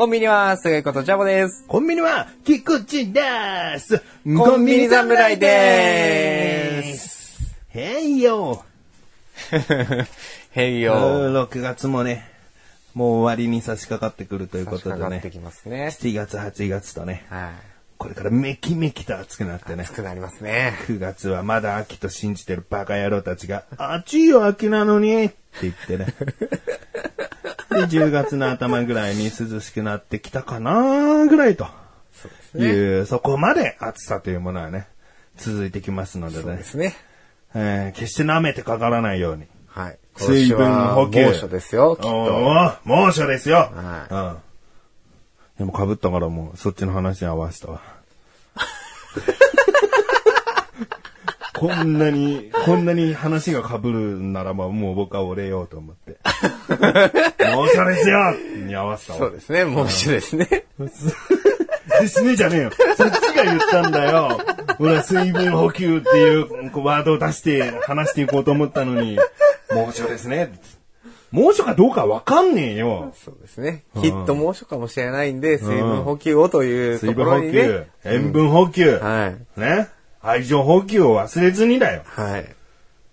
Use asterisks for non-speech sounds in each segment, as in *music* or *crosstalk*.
コンビニは菅井ことジャボです。コンビニは菊池ですコンビニ侍でーす。へいよへいよ。6 *laughs* 月もね、もう終わりに差し掛かってくるということでね掛かって。きますね。7月、8月とね、はい。これからめきめきと暑くなってね。暑くなりますね。9月はまだ秋と信じてるバカ野郎たちが、暑いよ秋なのにって言ってね。*laughs* で、10月の頭ぐらいに涼しくなってきたかなぐらいとそうですいね。う、そこまで暑さというものはね、続いてきますのでねそうで、すね。えー決して舐めてかからないように。はい。水分補給。猛暑ですよ、きっと。猛暑ですよ。はうん。でも被ったからもう、そっちの話に合わせたわ。*laughs* こんなに、こんなに話が被るならばもう僕は折れようと思って。猛暑ですよに合わせたわ。そうですね、猛暑ですね。ですねじゃねえよ。そっちが言ったんだよ。俺は水分補給っていうワードを出して話していこうと思ったのに、猛暑ですね。猛暑かどうかわかんねえよ。そうですね。きっと猛暑かもしれないんで、水分補給をという水とこ分補給ろにね。、塩分補給、はい。ね。愛情補給を忘れずにだよ。はい。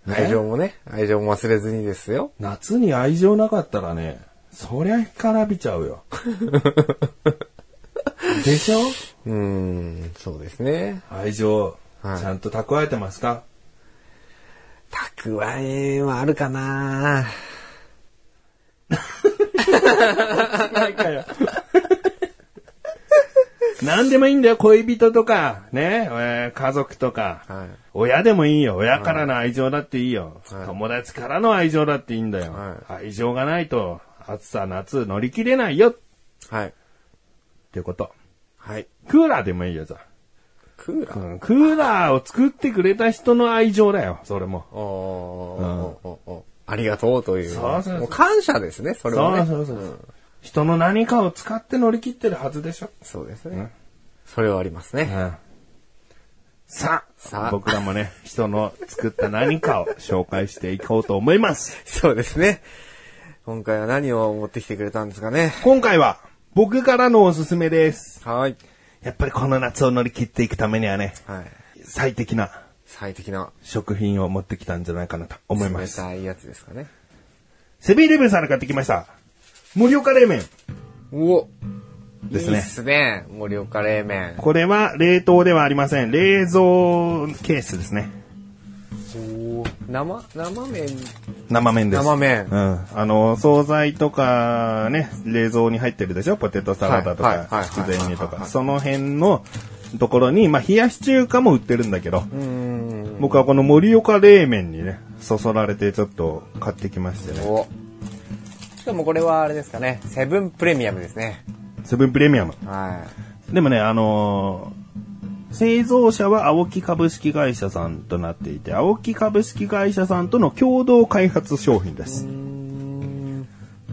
愛情もね、愛情も忘れずにですよ。夏に愛情なかったらね、そりゃ干からびちゃうよ。*laughs* でしょ？うーん、そうですね。愛情、はいちゃんと蓄えてますか？蓄えはあるかな *laughs* ないかよ。何でもいいんだよ、恋人とか、ね、えー家族とか、はい親でもいいよ、親からの愛情だっていいよ、はい友達からの愛情だっていいんだよ。は愛情がないと、暑さ、夏乗り切れないよっはい。てこと。はい。クーラーでもいいよ、さ。クーラー？うんクーラーを作ってくれた人の愛情だよ、それも。おーおーおーおーありがとうという。そうそうそうもう感謝ですね、それはね。そうそうそう人の何かを使って乗り切ってるはずでしょ。そうですねうん。それはありますね。さあ、さあ僕らもね、人の作った何かを紹介していこうと思います。*laughs* そうですね。今回は何を持ってきてくれたんですかね。今回は、僕からのおすすめです。はい。やっぱりこの夏を乗り切っていくためにはね、はい。最適な最適な。食品を持ってきたんじゃないかなと思います。冷たいやつですかね。セブンイレブンさんで買ってきました。盛岡冷麺。うおですねいいっすね。盛岡冷麺。これは冷凍ではありません。冷蔵ケースですね。お生、生麺。生麺です。生麺うん。あの、惣菜とかね、冷蔵に入ってるでしょ？ポテトサラダとか、筑前煮とか。その辺のところに、まあ、冷やし中華も売ってるんだけど、うーん。僕はこの盛岡冷麺にね、そそられてちょっと買ってきましてね。かもこれはあれですかね。セブンプレミアムですね。セブンプレミアム。はでもね、あのー製造者は青木株式会社さんとなっていて、青木株式会社さんとの共同開発商品です。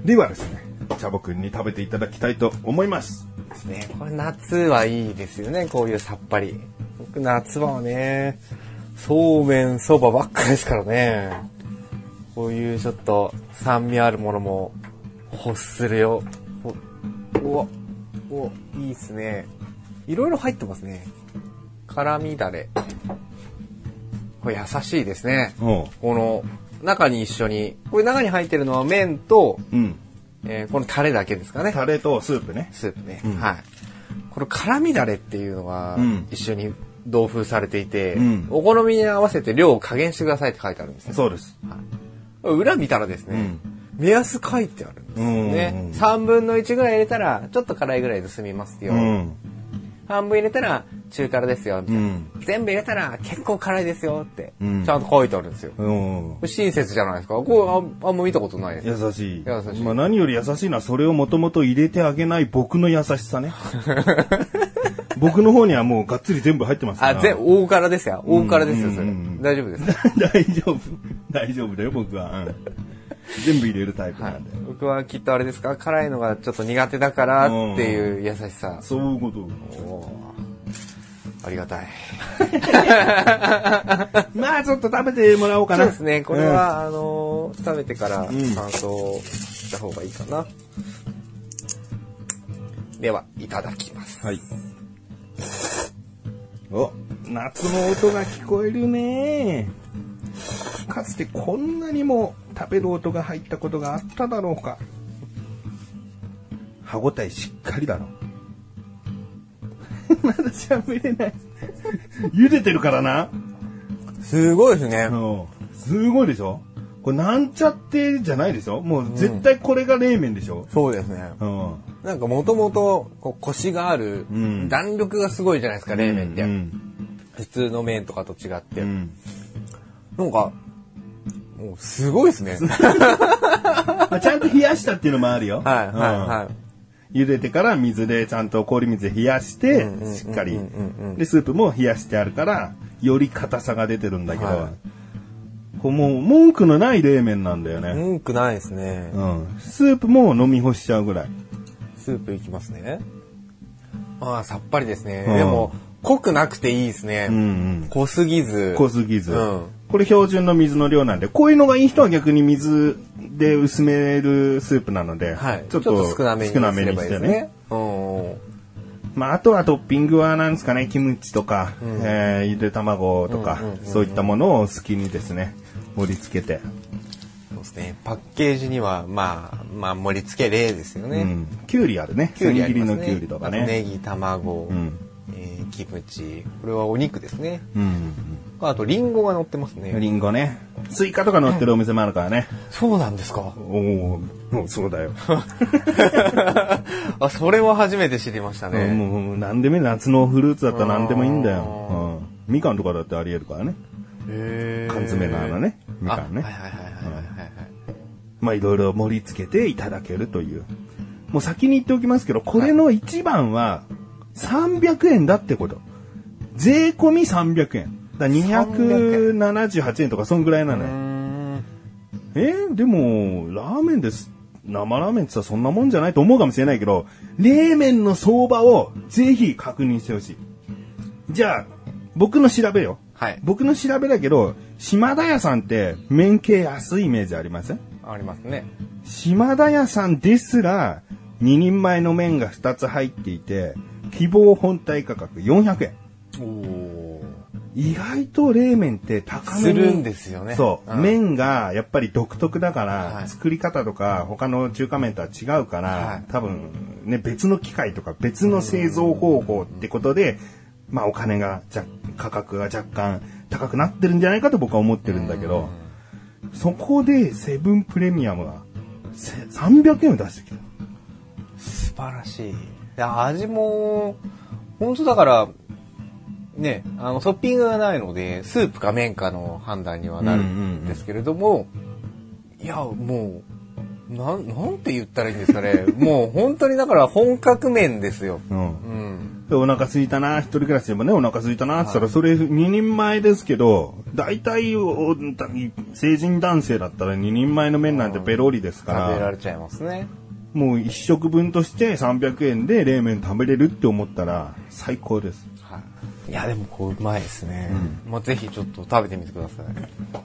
ではですね、チャボくんに食べていただきたいと思います。ですね。これ夏はいいですよね。こういうさっぱり。僕夏場はね、そうめん、そばばっかですからね。こういうちょっと酸味あるものも欲するよ。お、お、お、いいっすね。いろいろ入ってますね。辛味だれ。これ優しいですね。この中に一緒に、これ中に入ってるのは麺と、うん。えーこのタレだけですかね。タレとスープね。スープね。うんはい。この辛味だれっていうのがうん一緒に同封されていて、うんお好みに合わせて量を加減してくださいって書いてあるんですね。そうです。裏見たらですね、目安書いてあるんですよね。うん3分の1ぐらい入れたら、ちょっと辛いぐらいで済みますよ。うん。半分入れたら中辛ですよ、みたいな。うん全部入れたら結構辛いですよって、うんちゃんと書いてあるんですよ。親切じゃないですか？これああんま見たことないです。優しい。優しいまあ何より優しいのはそれをもともと入れてあげない僕の優しさね。*laughs* 僕の方にはもうがっつり全部入ってますから。あ、ぜ、大辛ですよ。大辛ですよ、それうんうんうん。大丈夫です。*laughs* 大丈夫。大丈夫だよ、僕は。うん全部入れるタイプはないんで。。僕はきっとあれですか？辛いのがちょっと苦手だからっていう優しさ。そういうこと。ありがたい。*laughs* まあ、ちょっと食べてもらおうかな。そうですね。これは、あのー食べてからん感想をした方がいいかな。では、いただきます。はい。お、夏の音が聞こえるね。かつてこんなにも食べる音が入ったことがあっただろうか。歯ごたえしっかりだろ。まだ喋れない。*laughs* 茹でてるからな。すごいですね。うん。すごいでしょこれなんちゃってじゃないでしょもう絶対これが冷麺でしょそうですね。うん。なんかもともとこうコシがある、ん弾力がすごいじゃないですか、冷麺って。うん。普通の麺とかと違って。うん。なんか、もうすごいですね。ま *laughs* あちゃんと冷やしたっていうのもあるよ。はい、はい、うんはい。茹でてから水でちゃんと氷水で冷やして、しっかり。で、スープも冷やしてあるから、より硬さが出てるんだけど、はこうもう文句のない冷麺なんだよね。文句ないですね。うん。スープも飲み干しちゃうぐらい。スープいきますね。ああ、さっぱりですね。うんでも、濃くなくていいですね。うんうん。濃すぎず。濃すぎず、うんこれ標準の水の量なんで、こういうのがいい人は逆に水で薄めるスープなので、はい。ちょっと少なめにしてね。まあ、あとはトッピングはなんですかね、キムチとか、えーゆで卵とか、そういったものを好きにですね、盛り付けて、そうですね。パッケージには、まあ、まあ、盛り付け例ですよね。うん。きゅうりあるね。きゅうりあ千切り。のきゅうりとかね。ネギ、卵、んえーキムチ。これはお肉ですね。うん。あと、リンゴが乗ってますね。リンゴね。スイカとか乗ってるお店もあるからね。そうなんですか？おおもうそうだよ。*laughs* あ、それは初めて知りましたね。もうもう何でもいい夏のフルーツだったら何でもいいんだよ。うん。みかんとかだってあり得るからね。缶詰のあのね。みかんねあ。はいはいはいはいはいはい。まあいろいろ盛り付けていただけるという。もう先に言っておきますけど、これの一番は300円だってこと。税込み300円。だから278円とかそんぐらいなのよ。えーでも、ラーメンです。生ラーメンってさ、そんなもんじゃないと思うかもしれないけど、冷麺の相場をぜひ確認してほしい。じゃあ、僕の調べよ。はい。僕の調べだけど、島田屋さんって麺系安いイメージありません？ありますね。島田屋さんですら、2人前の麺が2つ入っていて、希望本体価格400円。お意外と冷麺って高めにするんですよね。そう、うん。麺がやっぱり独特だから、はい。作り方とか他の中華麺とは違うから、はい。多分ね、別の機械とか別の製造方法ってことで、まあお金が若、価格が若干高くなってるんじゃないかと僕は思ってるんだけど、そこでセブンプレミアムがせ300円を出してきた。素晴らしい。いや、味も、本当だから、ね、あの、トッピングがないので、スープか麺かの判断にはなるんですけれども、いや、もう、なん、なんて言ったらいいんですかね。*laughs* もう本当にだから本格麺ですよ。うんうん。でお腹空いたな、一人暮らしでもね、お腹空いたなって言ったら、それ2人前ですけど、大体お成人男性だったら2人前の麺なんてペロリですか食べらら、れちゃいますね。もう1食分として300円で冷麺食べれるって思ったら最高です。はい。いや、でもこう、うまいですね。まあ、ぜひちょっと食べてみてください。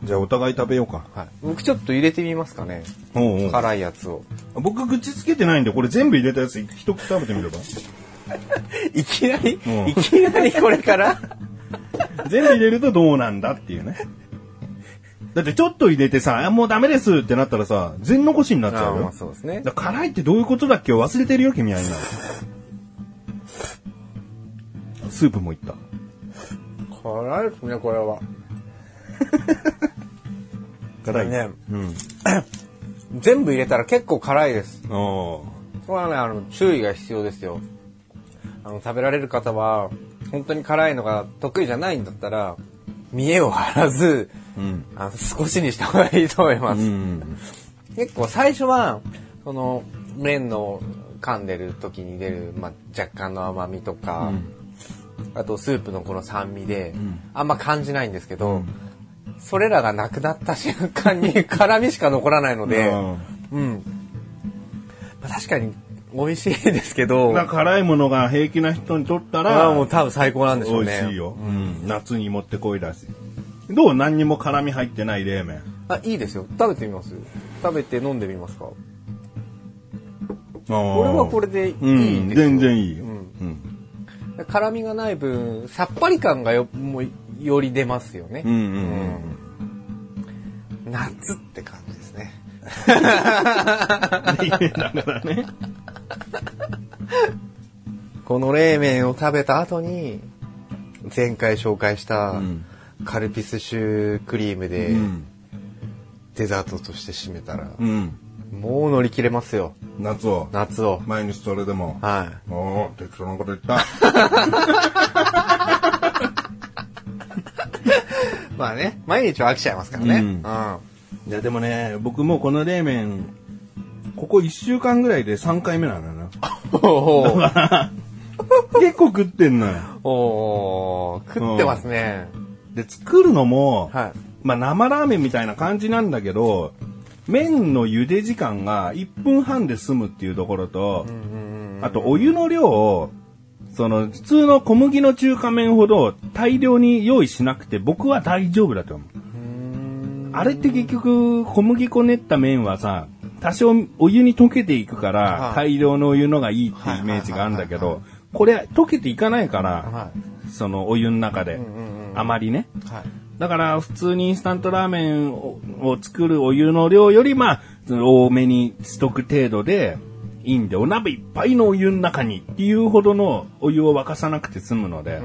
じゃあお互い食べようか。はい。僕ちょっと入れてみますかね。おうおう辛いやつを。僕口つけてないんで、これ全部入れたやつ一口食べてみれば？*laughs* いきなり、うんいきなりこれから？*laughs* 全部入れるとどうなんだっていうね。だってちょっと入れてさ、あもうダメですってなったらさ、全残しになっちゃうよあーまあ。そうですね。だ辛いってどういうことだっけ忘れてるよ、君は今。スープもいった。辛いですね、これは。辛い。ねうん。*coughs* 全部入れたら結構辛いです。おこれはね、あの、注意が必要ですよ。あの、食べられる方は、本当に辛いのが得意じゃないんだったら、見栄を張らず、うん。あの少しにした方がいいと思います。うん。結構最初は、その、麺の噛んでる時に出る、まあ、若干の甘みとか、あとスープのこの酸味で、あんま感じないんですけど、それらがなくなった瞬間に辛味しか残らないので、うん。まあ、確かに美味しいですけど、辛いものが平気な人にとったあら、あもう多分最高なんでしょうね。美味しいよ。うん。夏にもってこいだし。どう何にも辛み入ってない冷麺。あ、いいですよ。食べてみます？食べて飲んでみますか？ここれはこれでいいですよ。うん、全然いいよ。ううんん。辛みがない分、さっぱり感がよ、もう、より出ますよね。うんうんうん夏って感じだからね。この冷麺を食べた後に、前回紹介したんカルピスシュークリームでうん。デザートとして締めたら、うん。もう乗り切れますよ。夏を。夏を。毎日それでも。はい。おお適当なこと言った。*laughs* まあね、毎日は飽きちゃいますからね。ううんん。いや、でもね、僕もうこの冷麺、ここ1週間ぐらいで3回目なのよな。おー結構食ってんのよ。おー食ってますね。で、作るのも、はい。まあ生ラーメンみたいな感じなんだけど、麺の茹で時間が1分半で済むっていうところと、あとお湯の量を、その普通の小麦の中華麺ほど大量に用意しなくて僕は大丈夫だと思う。あれって結局小麦粉練った麺はさ、多少お湯に溶けていくからはい。大量のお湯のがいいってイメージがあるんだけど、これ溶けていかないから、はそのお湯の中で、あまりね。だから普通にインスタントラーメンをを作るお湯の量よりまあ多めにしとく程度でいいんでお鍋いっぱいのお湯の中にっていうほどのお湯を沸かさなくて済むので。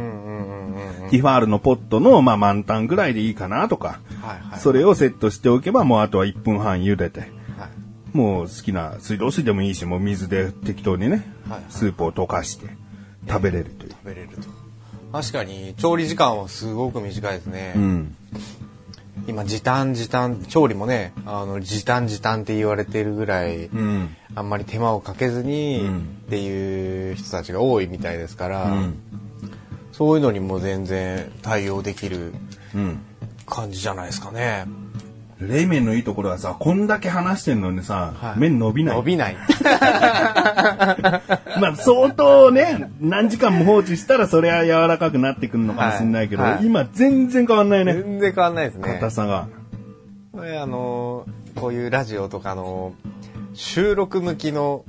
ティファールのポットのまあ満タンぐらいでいいかなとか。それをセットしておけばもうあとは1分半茹でて、はい。もう好きな水道水でもいいしもう水で適当にね、はいスープを溶かして食べれるという。食べれると。確かに、調理時間はすごく短いですね。うん。今、時短時短、調理もね、あの、時短時短って言われてるぐらい、うん。あんまり手間をかけずに、うんっていう人たちが多いみたいですから、うん。そういうのにも全然対応できるうん。感じじゃないですかね。冷麺のいいところはさ、こんだけ話してんのにさ、はい麺伸びない。伸びない。*laughs* まあ相当ね、何時間も放置したらそれは柔らかくなってくるのかもしれないけど、はいはい今全然変わんないね。全然変わんないですね硬。さが。これあのこういうラジオとかの収録向きの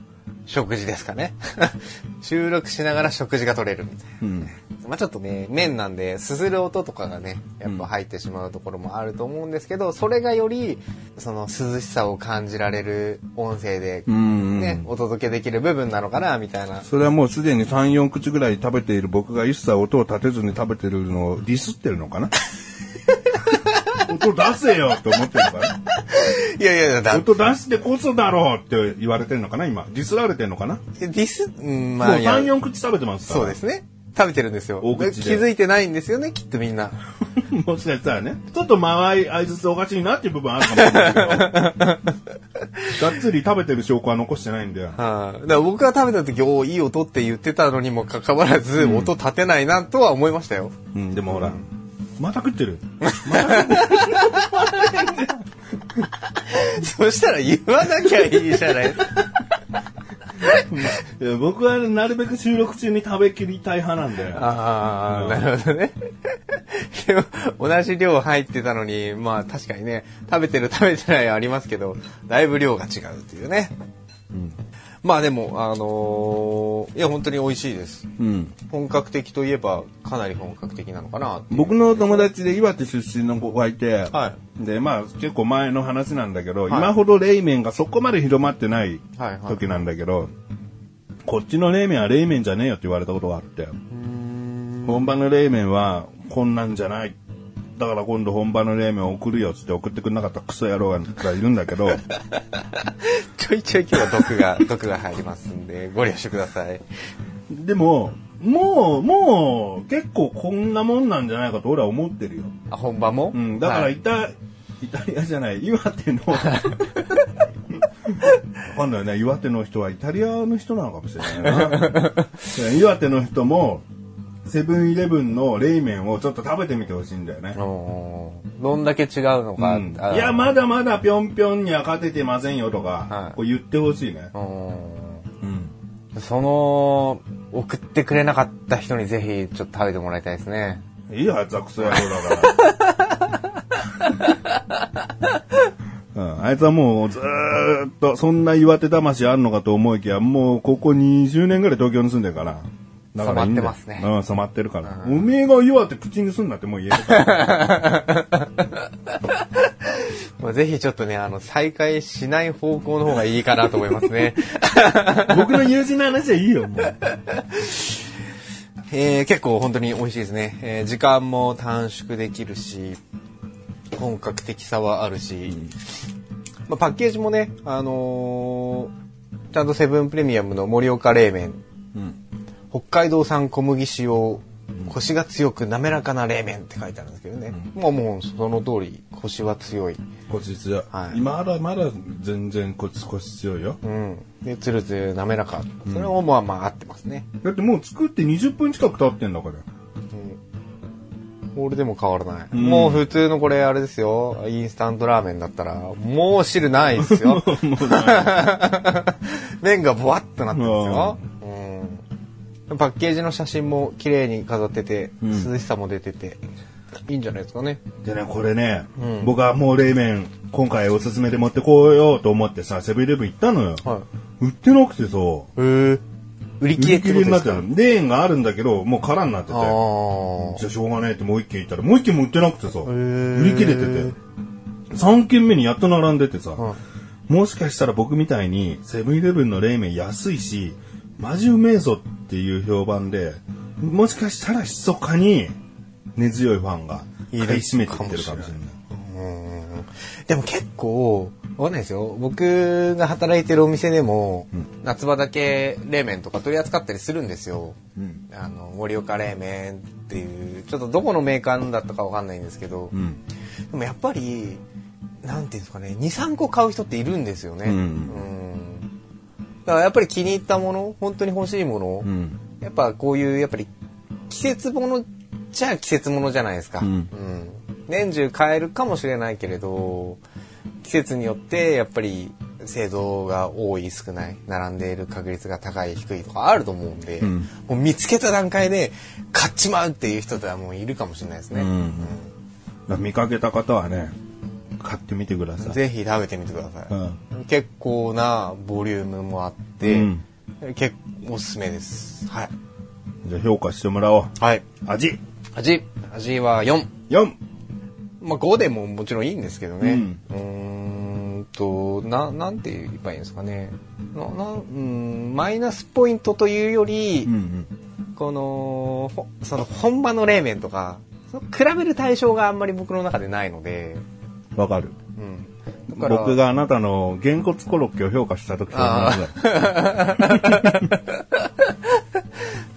食事ですかね。*laughs* 収録しながら食事が取れるみたいうん。な。まあちょっとね、麺なんで、すする音とかがね、やっぱ入ってしまうところもあると思うんですけど、それがより、その涼しさを感じられる音声で、うんね、お届けできる部分なのかな、みたいな。それはもうすでに3、4口ぐらい食べている僕が一切音を立てずに食べてるのをディスってるのかな？*laughs* 音出せよって思ってるのかないやいやいや、だ音出してこそだろうって言われてるのかな今。ディスられてるのかなもディス、うん、うまあ、いや3、4口食べてますから。そうですね。食べてるんですよ。気づいてないんですよね、きっとみんな。*laughs* もしかしたらね、ちょっと間合い、相づつおかしいなっていう部分あるかもしれないけど、がっつり食べてる証拠は残してないんだよ。*laughs* はい、だ僕が食べた時、おーいい音って言ってたのにもかかわらず、音立てないなとは思いましたよ。うん、でもほら、また食ってる。*laughs* そしたら言わなきゃいいじゃないですか。い *laughs* や僕はなるべく収録中に食べきりたい派なんだよ。ああ、なるほどね。でも、同じ量入ってたのに、まあ確かにね、食べてる食べてないありますけど、だいぶ量が違うっていうね。まあでも、あのーいや、本当に美味しいです。うん。本格的といえば、かなり本格的なのかな僕の友達で岩手出身の子がいて、はで、まあ結構前の話なんだけど、い今ほど冷麺がそこまで広まってないはいはい時なんだけど、こっちの冷麺は冷麺じゃねえよって言われたことがあって、本場の冷麺はこんなんじゃない。だから今度本場の冷麺を送るよっつって送ってくれなかったクソ野郎がいるんだけど、*laughs* ちょいちょい今日は毒が、毒が入りますんで、ご了承ください。でも、もう、もう、結構こんなもんなんじゃないかと俺は思ってるよ。あ、本場も？うん、だからはいイタ、イタリアじゃない、岩手の、*laughs* わかんないね、岩手の人はイタリアの人なのかもしれないな。*laughs* 岩手の人も、セブンイレブンの冷麺をちょっと食べてみてほしいんだよね。うんどんだけ違うのか。うんあいや、まだまだぴょんぴょんには勝ててませんよとか、はいこう言ってほしいね。うんうん。その、送ってくれなかった人にぜひちょっと食べてもらいたいですね。いいよ、あいつはクソ野郎だから。*laughs* うん、あいつはもうずーっと、そんな岩手魂あんのかと思いきや、もうここ20年ぐらい東京に住んでるから。だからいいんだよ染まってますねうん、染まってるから。おめえが岩手口にすんなってもう言えるから。*laughs* まあぜひちょっとね、あの、再開しない方向の方がいいかなと思いますね。*laughs* 僕の友人の話はいいよ、もう。*laughs* えー結構本当に美味しいですね。えー時間も短縮できるし、本格的さはあるし、まあ、パッケージもね、あのーちゃんとセブンプレミアムの盛岡冷麺、うん。北海道産小麦使用、コシが強く滑らかな冷麺って書いてあるんですけどね。もうもうその通り、コシは強い。こち強い。はいまだまだ全然こつこし強いよ。うん。で、つるつる滑らか。それもまあまあ合ってますね。だってもう作って20分近く経ってんだから。俺でも変わらない。んもう普通のこれあれですよ。インスタントラーメンだったら、もう汁ないですよ。*laughs* *laughs* 麺がボワッとなってるんですよ。うん。パッケージの写真も綺麗に飾ってて、ん涼しさも出てて、いいんじゃないですかね。でね、これね、うん僕はもう冷麺、今回おすすめで持ってこようと思ってさ、セブンイレブン行ったのよ。は売ってなくてさ、い。へえ。売り切れってことですか？レーンがあるんだけど、もう空になってて。じゃあしょうがねえってもう一軒行ったら、もう一軒も売ってなくてさ、ー売り切れてて。3軒目にやっと並んでてさ、はもしかしたら僕みたいに、セブンイレブンの冷麺安いし、マジうめえぞっていう評判で、もしかしたら密かに根強いファンが買い占めてってるかもしれない。うんでも結構、わかんないですよ。僕が働いてるお店でも、夏場だけ冷麺とか取り扱ったりするんですよ。うん。あの、盛岡冷麺っていう、ちょっとどこのメーカーだったかわかんないんですけど、うん。でもやっぱり、なんていうんですかね、2、3個買う人っているんですよね。うんうんだからやっぱり気に入ったもの、本当に欲しいもの、うん。やっぱこういう、やっぱり季節ものじゃあ季節ものじゃないですか。うん。年中買えるかもしれないけれど、季節によってやっぱり製造が多い少ない並んでいる確率が高い低いとかあると思うんで、うん。もう見つけた段階で買っちまうっていう人はもういるかもしれないですね、うん。だから見かけた方はね、買ってみてください。ぜひ食べてみてください、うん。結構なボリュームもあって、うん結構おすすめですはい、じゃあ評価してもらおう。はい、味味味は4 !4! まあ5でももちろんいいんですけどね。うんんと、な、なんて言えばいいんですかね。な、な、うん、マイナスポイントというより、うんこの、ほその本場の冷麺とか、比べる対象があんまり僕の中でないので、うん。わかる。うん。僕があなたのげんこつコロッケを評価した時と *laughs*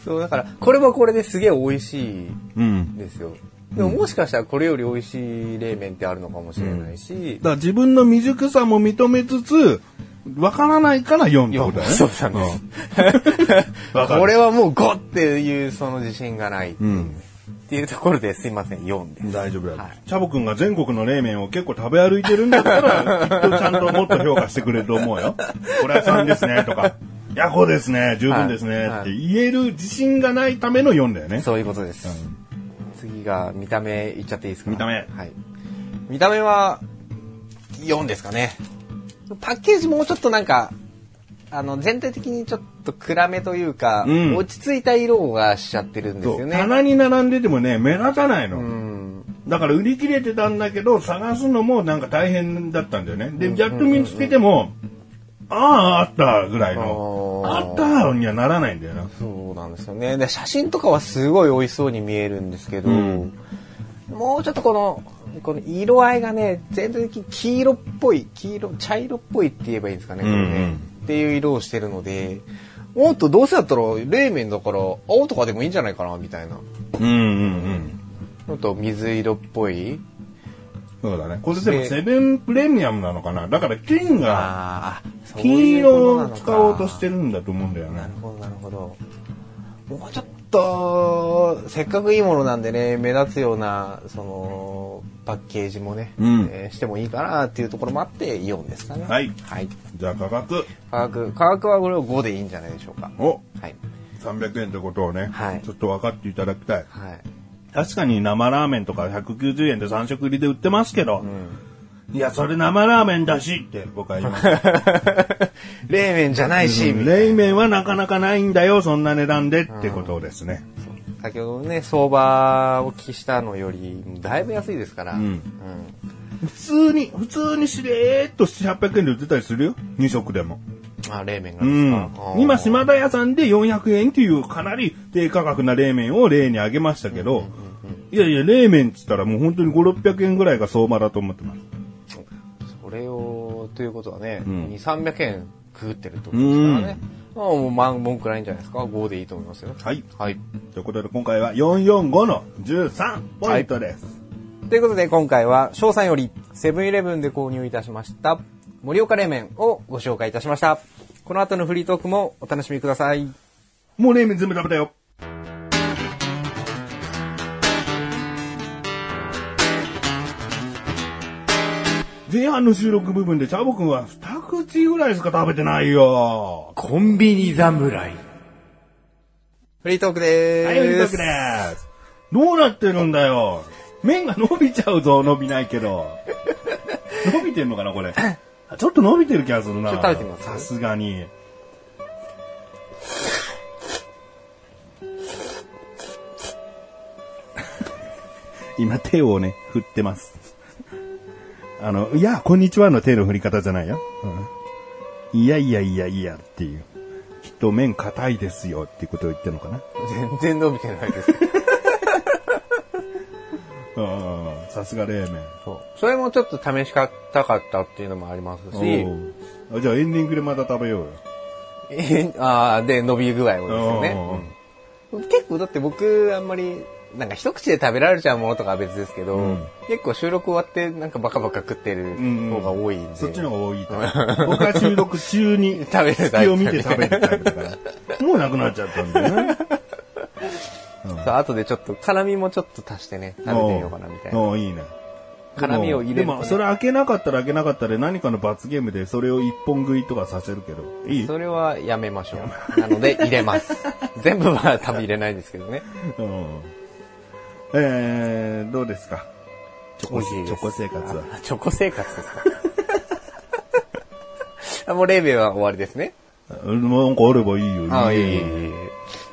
そう、だから、これはこれですげえ美味しいうん。んですよ。でももしかしたらこれより美味しい冷麺ってあるのかもしれないし、だから自分の未熟さも認めつつ、わからないから4ってことだよね。そうなんです。うん *laughs* これはもう5っていうその自信がないいう,、うんっていうところですいません4で。す大丈夫だよ。はい。チャボくんが全国の冷麺を結構食べ歩いてるんだったら、きっとちゃんともっと評価してくれると思うよ。*laughs* これは3ですね、とか。いや、5ですね、十分ですね、はい。って言える自信がないための4だよね。そういうことです、次が見た目いっちゃっていいですか？見た目。はい。見た目は4ですかね？パッケージもうちょっとなんかあの全体的にちょっと暗めというか、うん落ち着いた色がしちゃってるんです。よね棚に並んでてもね、目立たないの。うんだから売り切れてたんだけど、探すのもなんか大変だったんだよね。で、やっと見つけても、ああ、あったぐらいの、あったにはならないんだよな。そうなんですよね。で、写真とかはすごい美味しそうに見えるんですけど、うんもうちょっとこの、この色合いがね、全体的に黄色っぽい、黄色、茶色っぽいって言えばいいんですかね、これね。っていう色をしてるので、もっとどうせだったら冷麺だから青とかでもいいんじゃないかな、みたいな。うんうんうん。ちょっと水色っぽい。そうだね。これでもセブンプレミアムなのかなだから金が、金色を使おうとしてるんだと思うんだよねなる。ほど、なるほど。もうちょっと、せっかくいいものなんでね、目立つような、その、パッケージもね、うんえーしてもいいかなっていうところもあって、イオンですかね。はいはい。じゃあ価格。価格、価格はこれを5でいいんじゃないでしょうか。おはい。300円ってことをね、はいちょっと分かっていただきたい。はい。確かに生ラーメンとか190円で3食入りで売ってますけど、いや、それ生ラーメンだしって僕は言います。*laughs* 冷麺じゃないし、みたいな冷麺はなかなかないんだよ、そんな値段でってことですね。先ほどね、相場をお聞きしたのより、だいぶ安いですから。んうん普通に、普通にしれーっと7、800円で売ってたりするよ？2食でも。あ、冷麺がですうんか。あー今、島田屋さんで400円っていうかなり低価格な冷麺を例に挙げましたけど、いやいや、冷麺っつったらもう本当に5、600円ぐらいが相場だと思ってます。ということはね、ん2、300円くぐってるってことですからね。まあ、もう、まあ、文句ないんじゃないですか？5でいいと思いますよ。はい。はい。ということで今回は445の13ポイントです。ということで、今回は、翔さんより、セブンイレブンで購入いたしました、盛岡冷麺をご紹介いたしました。この後のフリートークもお楽しみください。もう冷麺全部食べたよ。前半の収録部分でチャボくんは二口ぐらいしか食べてないよ。コンビニ侍。フリートークでーす。はい、フリートークです。どうなってるんだよ。麺が伸びちゃうぞ、伸びないけど。*laughs* 伸びてんのかな、これ。あ *laughs* ちょっと伸びてる気がするな。ちょっと食べてみますさすがに。*laughs* 今手をね、振ってます。あの、いや、こんにちはの手の振り方じゃないよ。うん、いやいやいやいやっていう。きっと麺硬いですよっていうことを言ってるのかな。全然伸びてないです。*laughs* うんさすが冷麺。そう。それもちょっと試したかったっていうのもありますし、じゃあエンディングでまた食べようよ。えあーで、伸び具合をですよね。うん結構だって僕、あんまり、なんか一口で食べられちゃうものとかは別ですけど、うん結構収録終わってなんかバカバカ食ってる方が多いんで。そっちの方が多いと。*laughs* 僕は収録中に食べるを見て食べるタイプだから。*laughs* もうなくなっちゃったんだよね。そう後でちょっと辛みもちょっと足してね、食べてみようかなみたいな。おういいね。辛みを入れるでも、それ開けなかったら開けなかったで何かの罰ゲームでそれを一本食いとかさせるけど。いい？それはやめましょう。なので入れます。*laughs* 全部は多分入れないですけどね。うん。えー、どうですか？チョコチョコ生活は。あチョコ生活ですか？*laughs* あもう冷麺は終わりですね。なんかあればいいよ。ああ、いえいえいよえい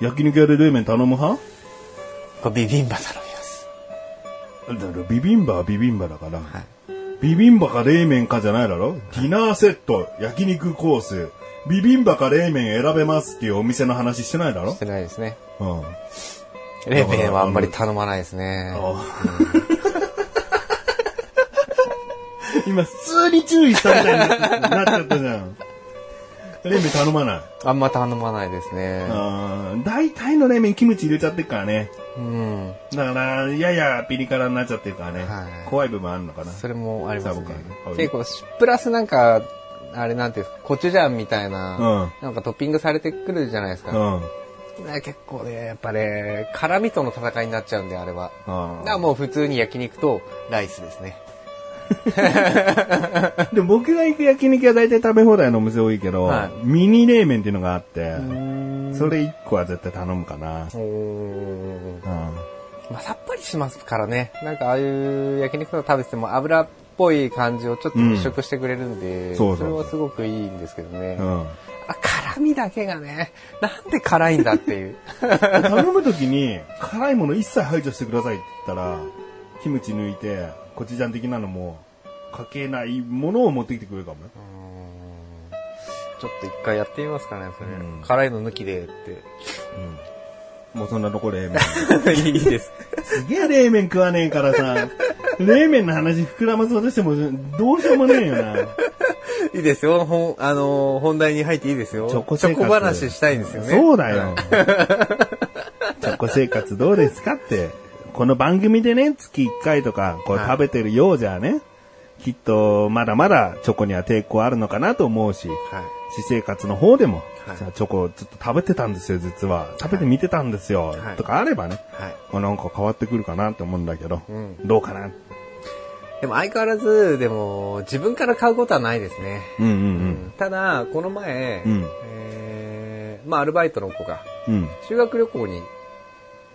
え。焼肉屋で冷麺頼む派？ビビンバ頼みます。だからビビンバはビビンバだから、ビビンバか冷麺かじゃないだろ？ディナーセット、焼肉コース、ビビンバか冷麺選べますっていうお店の話してないだろ？してないですね。うん。冷麺はあんまり頼まないですね。*laughs* 今普通に注意したみたいになっちゃったじゃん。冷麺頼まない。あんま頼まないですね。うん大体の冷麺キムチ入れちゃってるからね。うん。だから、ややピリ辛になっちゃってるからね。はい怖い部分あるのかな。それもありますね結構、プラスなんか、あれなんていうんですか、コチュジャンみたいな、うなんかトッピングされてくるじゃないですか。うん。ね結構ね、やっぱね、辛味との戦いになっちゃうんで、あれは。あだからもう普通に焼肉とライスですね。*laughs* でも僕が行く焼肉屋大体食べ放題のお店多いけど、はいミニ冷麺っていうのがあって、それ1個は絶対頼むかな。おーうんまあ、さっぱりしますからね。なんかああいう焼肉とか食べてても油っぽい感じをちょっと払拭してくれるんで、そうそうそうれはすごくいいんですけどね。うんあ辛味だけがね、なんで辛いんだっていう。*laughs* 頼むときに、辛いもの一切排除してくださいって言ったら、キムチ抜いて、コチュジャン的なのも、かけないものを持ってきてくれるかもよ。ちょっと一回やってみますかね、それ。うん辛いの抜きでって。もうそんなとこ冷麺。*laughs* いいです。すげえ冷麺食わねえからさ、冷麺の話膨らまそうとしても、どうしようもねえよな。いいですよ。本、あのー本題に入っていいですよ。チョコ生活チョコ話したいんですよね。そうだよ。*laughs* チョコ生活どうですかって。この番組でね、月1回とか、こうはい食べてるようじゃね、きっと、まだまだチョコには抵抗あるのかなと思うし、はい。私生活の方でも、はいじゃあチョコをちょっと食べてたんですよ、実は。食べてみてたんですよ。はいとかあればね、はい。まあなんか変わってくるかなって思うんだけど、うんどうかな。でも相変わらず、でも、自分から買うことはないですね。うんううんんただ、この前、うんえーまあ、アルバイトの子がうん。うん。修学旅行に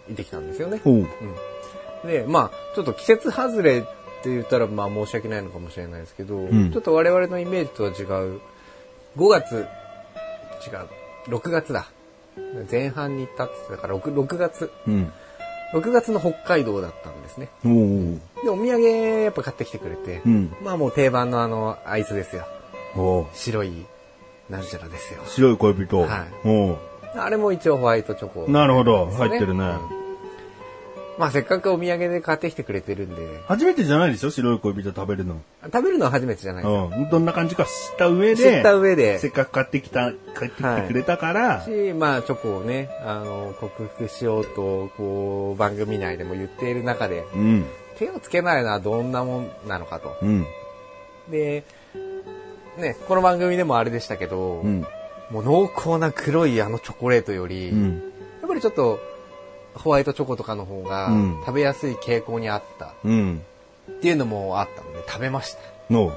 行ってきたんですよね。おう。うん。で、まあ、ちょっと季節外れって言ったら、まあ、申し訳ないのかもしれないですけど、んちょっと我々のイメージとは違う、5月、違う、6月だ。前半に行ったって言ってたから、6, 6月。うん。6月の北海道だったんですね。おう。で、お土産やっぱ買ってきてくれて、うん。まあもう定番のあの、アイスですよ。おう。白い、なんちゃらですよ。白い恋人。はいおう。あれも一応ホワイトチョコ、なるほど。入ってるね。うんまあせっかくお土産で買ってきてくれてるんで、初めてじゃないでしょ？白い恋人食べるの。食べるのは初めてじゃないですよ。うん。どんな感じか知った上で、知った上でせっかく買ってきた、買ってきてくれたから、し、まあチョコをね、あの、克服しようと、こう、番組内でも言っている中で、うん。手をつけないのはどんなもんなのかと。うん。で、ね、この番組でもあれでしたけど、うん。もう濃厚な黒いあのチョコレートより、うん。やっぱりちょっと、ホワイトチョコとかの方がうん食べやすい傾向にあったうん。っていうのもあったので食べました。の、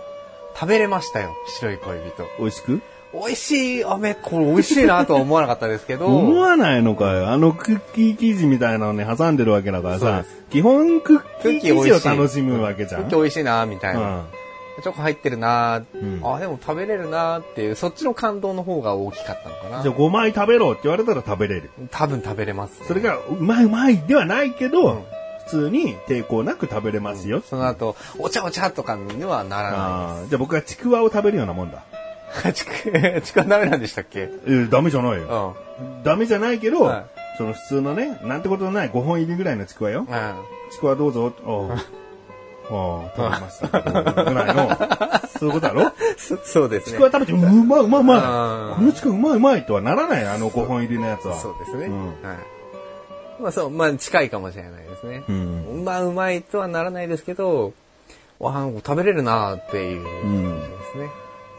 食べれましたよ、白い恋人。美味しく？美味しい飴、これ美味しいなとは思わなかったですけど、*laughs* 思わないのかよ。あのクッキー生地みたいなのに挟んでるわけだからさ基本クッキー生地をキー美味しい。楽しむわけじゃん。クッキー美味しいなみたいな。うんチョコ入ってるな、うんあ、でも食べれるなっていう、そっちの感動の方が大きかったのかな。じゃあ5枚食べろって言われたら食べれる。多分食べれます、それが、うまいうまいではないけど、うん普通に抵抗なく食べれますよ。その後、お茶お茶とかにはならなあーじゃあ僕はちくわを食べるようなもんだ。い。*laughs* ちく、*laughs* ちくわダメなんでしたっけ？えーダメじゃないうん。よ。ダメじゃないけど、はいその普通のね、なんてことのない5本入りぐらいのちくわよ。うん。ちくわどうぞ。*laughs* 食べましたけど。ぐらいの、そういうことだろ？そ *laughs* そうですねちく。わ食べて、うまいうまいうまい。このちくわうまいうまいとはならない、あの5本入りのやつは。そうですね。うんはい。まあそう、まあ近いかもしれないですね。うん。うまいうまいとはならないですけど、わあ、食べれるなっていう感じですね。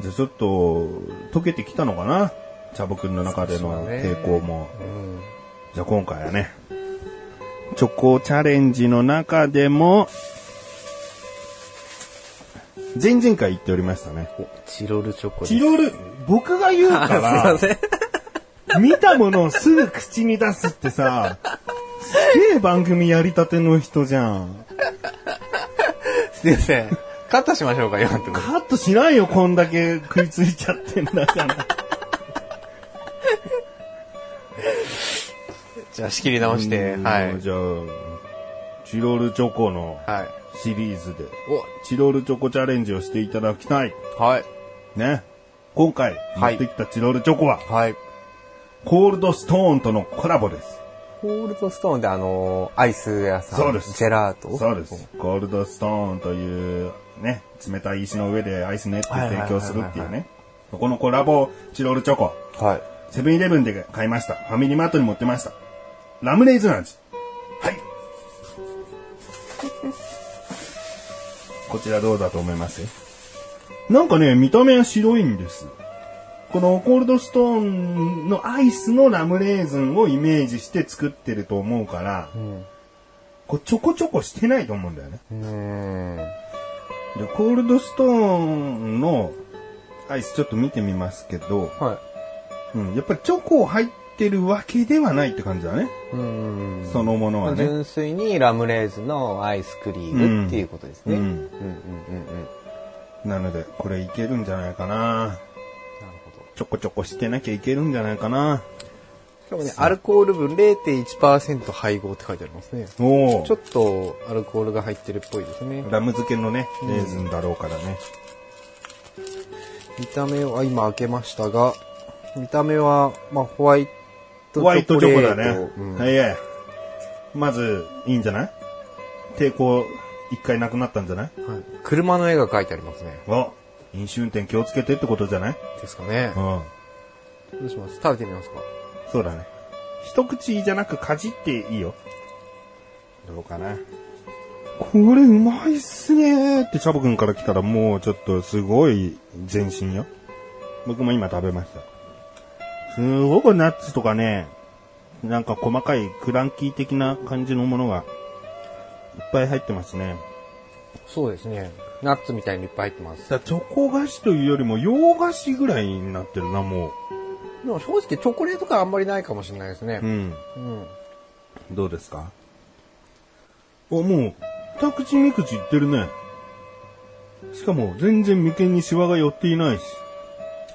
じゃあちょっと、溶けてきたのかな？茶僕の中での抵抗も。うん。じゃあ今回はね、チョコチャレンジの中でも、前々回言っておりましたね。おチロルチョコです。チロル、僕が言うかあ *laughs* すいまら、せん。見たものをすぐ口に出すってさ、すげえ番組やりたての人じゃん。すいません。カットしましょうか、今のところ。カットしないよ、こんだけ食いついちゃってんだから。じゃあ仕切り直して、うんはい。じゃあ、チロルチョコのはい。シリーズで、チロルチョコチャレンジをしていただきたい。お、はい。ね。今回、持はいってきたチロルチョコは、はい。コールドストーンとのコラボです。コールドストーンであのーアイス屋さん。そうですジェラート？そうです。コールドストーンという、ね、冷たい石の上でアイス練って提供するっていうね。このコラボチロルチョコ、はい。セブンイレブンで買いました。ファミリーマートに持ってました。ラムレーズン味。はい。こちらどうだと思います？なんかね、見た目は白いんです。このコールドストーンのアイスのラムレーズンをイメージして作ってると思うから、うん。こうちょこちょこしてないと思うんだよね。で、コールドストーンのアイスちょっと見てみますけど、はい。うん、やっぱりチョコ入ってるわけではないって感じだね。うーん。そのものはね。純粋にラムレーズンのアイスクリームっていうことですね。ううんん。うんうんうんうん。なので、これいけるんじゃないかな。なるほど。ちょこちょこしてなきゃいけるんじゃないかな。しかもね、アルコール分0.1%配合って書いてありますね。おちょっとアルコールが入ってるっぽいですね。ラム漬けのね、レーズンだろうからね。見た目は今開けましたが、見た目は、まあ、ホワイトホワイトチョコだね。うんはいはい。まず、いいんじゃない？抵抗、一回なくなったんじゃない？はい車の絵が描いてありますね。お飲酒運転気をつけてってことじゃない？ですかねう。ん。どうします？食べてみますか？そうだね。一口じゃなくかじっていいよ。どうかな？これうまいっすねーってチャボくんから来たらもうちょっとすごい前進よ。僕も今食べました。すごくナッツとかね、なんか細かいクランキー的な感じのものがいっぱい入ってますね。そうですね。ナッツみたいにいっぱい入ってます。だチョコ菓子というよりも洋菓子ぐらいになってるな、もでも正直チョコレート感あんまりないかもしれないですねう。う。ん。うん。どうですか？お、もう、二口三口いってるね。しかも、全然眉間にシワが寄っていないし。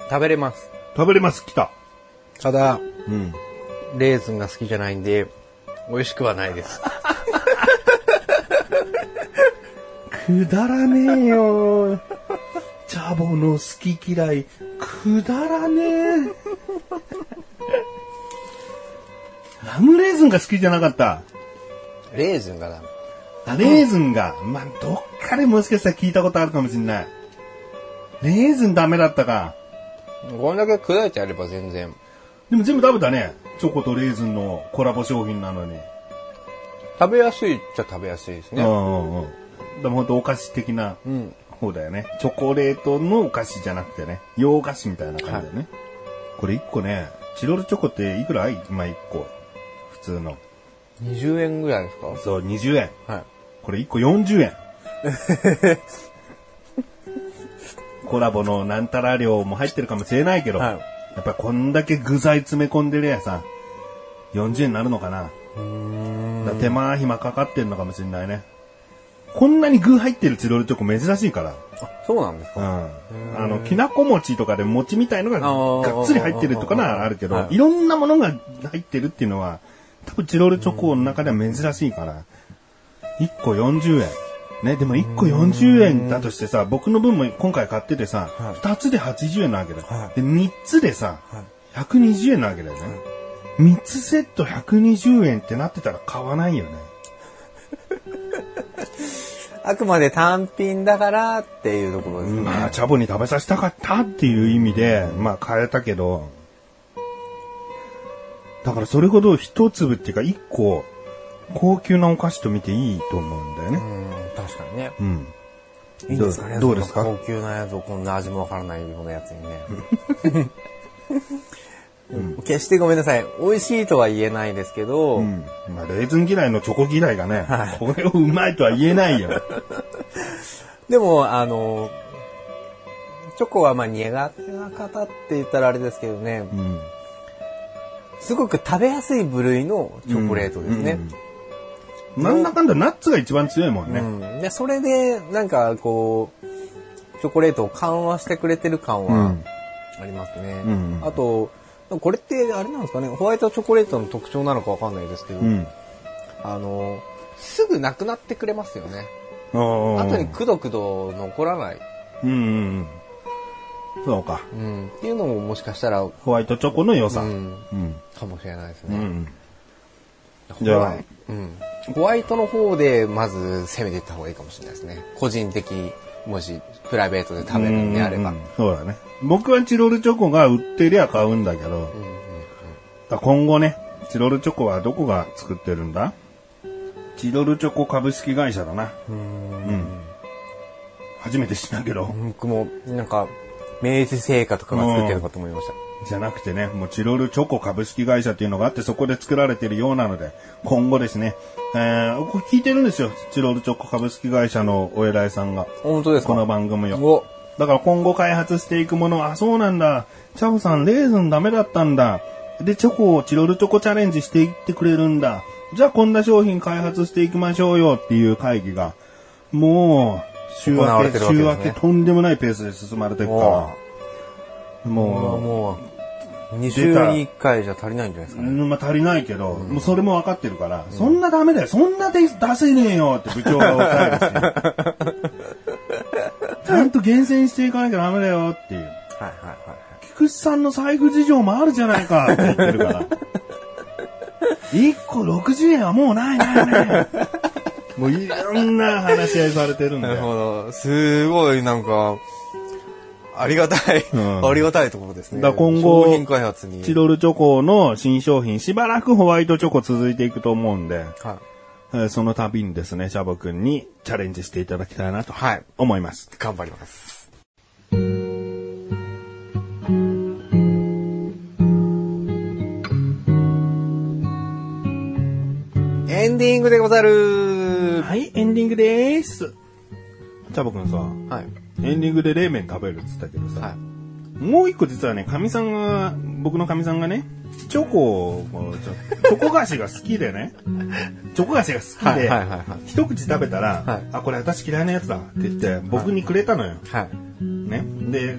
食べれます。食べれます、来た。ただ、うん。レーズンが好きじゃないんで、美味しくはないです。くだらねえよ。チャボの好き嫌い、くだらねえ。ラムレーズンが好きじゃなかった。レーズンがダメ。あレーズンが、まあ、どっかでもしかしたら聞いたことあるかもしれない。レーズンダメだったか。こんだけ砕いてあれば全然。でも全部食べたね。チョコとレーズンのコラボ商品なのに。食べやすいっちゃ食べやすいですね。うんうんうん。でも本当お菓子的なうん。方だよね。チョコレートのお菓子じゃなくてね。洋菓子みたいな感じだよね。これ1個ね、チロルチョコっていくら？まあ1個。普通の。20円ぐらいですか？そう、20円。はい。これ1個40円。*laughs* コラボのなんたら量も入ってるかもしれないけど、はいやっぱこんだけ具材詰め込んでるやさ、40円になるのかな。だ手間暇かかってんのかもしれないね。こんなに具入ってるチロルチョコ珍しいから。あ、そうなんですうかん。あの、きなこ餅とかで餅みたいのががっつり入ってるとかならあるけど、はいいろんなものが入ってるっていうのは、多分チロルチョコの中では珍しいから、1個40円。ね、でも1個40円だとしてさ、僕の分も今回買っててさ、はい2つで80円なわけだよ。はいで、3つでさ、はい120円なわけだよね。3つセット120円ってなってたら買わないよね。*laughs* あくまで単品だからっていうところですね。まあ、チャボに食べさせたかったっていう意味で、まあ、変えたけど、だからそれほど一粒っていうか一個、高級なお菓子と見ていいと思うんだよね。うん、確かにね。うん。いいんですかねどうですか？高級なやつをこんな味もわからないようなやつにね。*laughs* 決してごめんなさい。美味しいとは言えないですけど、うん。まあ、レーズン嫌いのチョコ嫌いがね、はいこれをうまいとは言えないよ。*laughs* でも、あの、チョコはまあ苦手な方って言ったらあれですけどね、うん。すごく食べやすい部類のチョコレートですね。うんなんだかんだナッツが一番強いもんね。うんで、それで、なんかこう、チョコレートを緩和してくれてる感はうんありますね。うんあと、これってあれなんですかね、ホワイトチョコレートの特徴なのかわかんないですけど、うん。あの、すぐなくなってくれますよね。あ後にくどくど残らない。うんうんうん。そうか。うん。っていうのももしかしたら、うホワイトチョコの良さ。ん、うん。かもしれないですね。うん。ホじゃあうん。ホワイトの方でまず攻めていった方がいいかもしれないですね。個人的、もしプライベートで食べるんであれば。うんうんそうだね。僕はチロルチョコが売ってりゃ買うんだけど、うんうんだから今後ね、チロルチョコはどこが作ってるんだ？チロルチョコ株式会社だな。うん。初めて知ったけど、僕も、なんか、明治製菓とかが作ってるのかと思いました。じゃなくてね、もうチロルチョコ株式会社っていうのがあって、そこで作られてるようなので、今後ですね、えー、これ聞いてるんですよ。チロルチョコ株式会社のお偉いさんが。本当ですか？この番組を。おだから今後開発していくものは、あ、そうなんだ。チャボさん、レーズンダメだったんだ。で、チョコをチロルチョコチャレンジしていってくれるんだ。じゃあこんな商品開発していきましょうよっていう会議が、もう、週明け、ね週明けとんでもないペースで進まれていくから。もう、ももう、2週に1回じゃ足りないんじゃないですう、かね。うんまあ足りないけど、もうそれも分かってるから、そんなダメだよ、そんなで出せねえよって部長が抑えるし。*laughs* ちゃんと厳選していかなきゃダメだよっていう。はいはいはい。菊池さんの財布事情もあるじゃないかって言ってるから。1個60円はもうないないない。*laughs* もういろんな話し合いされてるんなだよ。るほど。すごいなんか、ありがたい、うん、ありがたいところですね。だ今後、商品開発に。チロルチョコの新商品、しばらくホワイトチョコ続いていくと思うんで、はい、その度にですね、シャボ君にチャレンジしていただきたいなと、はい、思います。頑張ります。エンディングでござるはい、エンディングです。チャボくんさ、はい、エンディングで冷麺食べるって言ったけどさ、はもう一個実はね、かみさんが、僕のかみさんがね、チョコを、チョコ菓子が好きでね、*laughs* チョコ菓子が好きで、一口食べたら、はいあ、これ私嫌いなやつだって言って、僕にくれたのよ。い。はい。ね。で、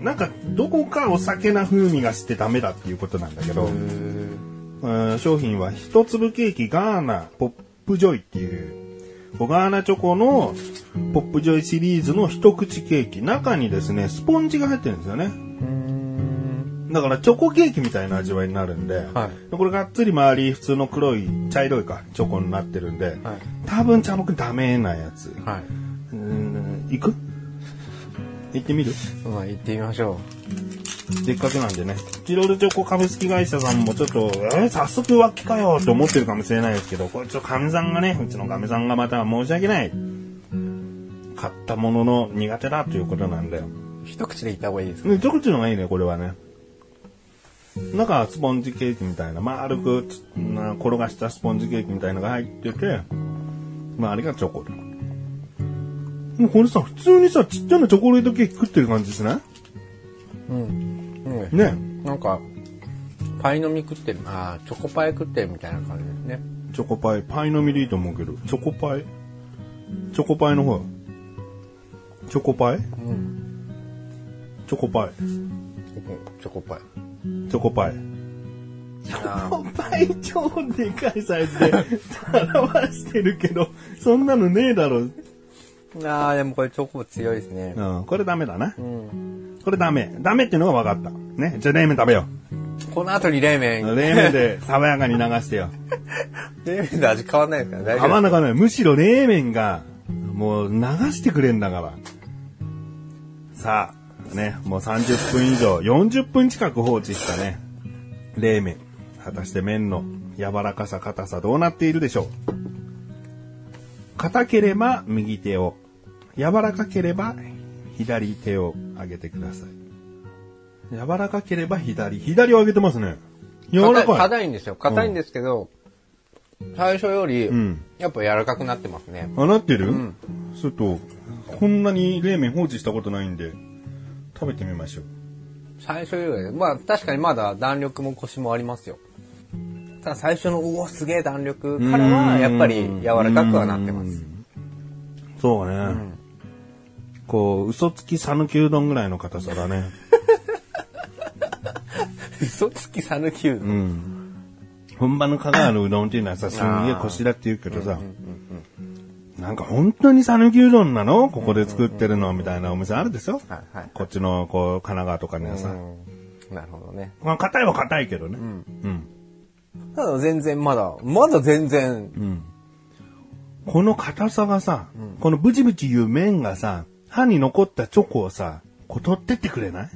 なんか、どこかお酒な風味がしてダメだっていうことなんだけど、うん商品は一粒ケーキガーナポップジョイっていう、ガーナチョコのポップジョイシリーズの一口ケーキ。中にですね、スポンジが入ってるんですよね。だからチョコケーキみたいな味わいになるんで、はいこれがっつり周り普通の黒い、茶色いか、チョコになってるんで、はい多分茶僕ダメなやつ。はい。うーん、行く？行ってみる？まあ、行ってみましょせっかくなんでね。チロルチョコ株式会社さんもちょっと、えー早速浮気かよって思ってるかもしれないですけど、これちょっと神さんがね、うちの神さんがまた申し訳ない。買ったものの苦手だということなんだよ。う。一口で行った方がいいですか？ね、一口のがいいね、これはね。中はスポンジケーキみたいな、丸く転がしたスポンジケーキみたいなのが入ってて、周りがチョコで。もうこれさ、普通にさ、ちっちゃなチョコレートケーキ食ってる感じしない？うん。うん。ね。なんか、パイの実食ってる、あーチョコパイ食ってるみたいな感じですね。チョコパイ、パイの実でいいと思うけど、チョコパイ？チョコパイの方？チョコパイ？うん。チョコパイ。チョコパイ。チョコパイ。チョコパイ？超でかいサイズで *laughs* 表してるけど、そんなのねえだろ。ああ、でもこれチョコ強いですね。うん、これダメだな。うん。これダメ。ダメっていうのが分かった。ね。じゃあ冷麺食べよこの後に冷麺。う。冷麺で爽やかに流してよ。*laughs* 冷麺で味変わんないですから大丈夫合わなかない。むしろ冷麺が、もう流してくれんだから。さあ、ね、もう30分以上、40分近く放置したね、冷麺。果たして麺の柔らかさ、硬さどうなっているでしょう硬ければ右手を、柔らかければ左手を上げてください。柔らかければ左、左を上げてますね。柔らかい。硬いんですよ。硬いんですけど、最初より、んやっぱ柔らかくなってますね。あ、なってる、んちょっと、こんなに冷麺放置したことないんで、食べてみましょう。最初より、まあ確かにまだ弾力もコシもありますよ。ただ最初の、うお、すげえ弾力からは、やっぱり柔らかくはなってます。そうね。こう、嘘つき讃岐うどんぐらいの硬さだね。*laughs* 嘘つきさぬきうどん？うん。本場の香川のうどんっていうのはさ、すんげえ腰だって言うけどさ、なんか本当に讃岐うどんなの？ここで作ってるの？みたいなお店あるでしょ？はいはい。こっちの、こう、神奈川とかにはさ。うんなるほどね。まあ、硬いは硬いけどね。うん。ただ全然まだ、まだ全然、この硬さがさ、このブチブチ言う麺がさ、歯に残ったチョコをさ、こう取ってってくれない？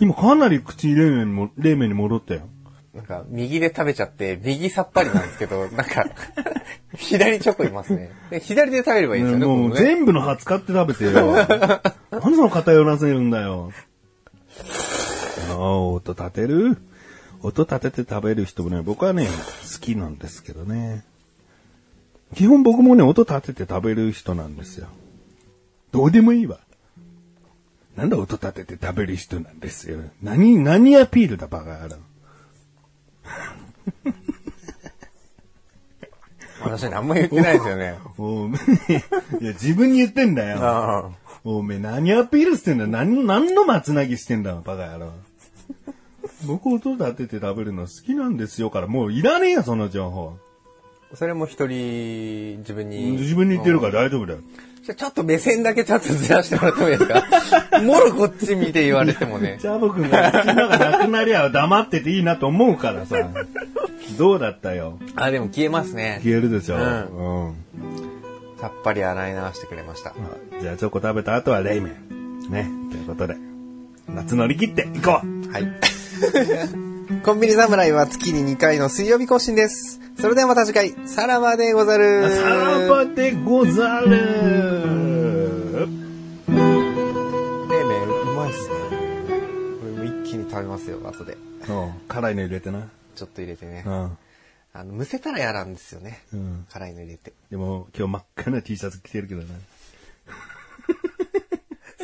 今かなり口冷麺にも、冷麺に戻ったよ。なんか右で食べちゃって、右さっぱりなんですけど、*laughs* なんか、左チョコいますね。で左で食べればいいんですよね。もう全部の歯使って食べてよ。*laughs* なんでその偏らせるんだよ。ああ、音立てる？音立てて食べる人もね、僕はね、好きなんですけどね。基本僕もね、音立てて食べる人なんですよ。どうでもいいわ。なんだ音立てて食べる人なんですよ。何、何アピールだ、バカ野郎。*laughs* 私何も言ってないですよね。おめえいや、自分に言ってんだよ。あおめえ何アピールしてんだ？何、何の松なぎしてんだバカ野郎。僕音立てて食べるの好きなんですよから、もういらねえよ、その情報。あそれも一人、自分に。自分に言ってるから大丈夫だよ。じゃあちょっと目線だけちょっとずらしてもらってもいいですか？*laughs* もろこっち見て言われてもね。チャボくんが口の中なくなりゃ黙ってていいなと思うからさ。どうだったよ？あ、でも消えますね。消えるでしょ？ううん。さっぱり洗い流してくれました。じゃあチョコ食べた後は冷麺。ね。ということで。夏乗り切っていこうはい。*laughs* コンビニ侍は月に2回の水曜日更新です。それではまた次回、さらばでござる。さらばでござる冷麺うまいっすね。これも一気に食べますよ、後で。うん。辛いの入れてな。ちょっと入れてねう。ん。あの、蒸せたら嫌なんですよね。うん辛いの入れて。でも、今日真っ赤な T シャツ着てるけどな。*laughs*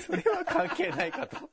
それは関係ないかと。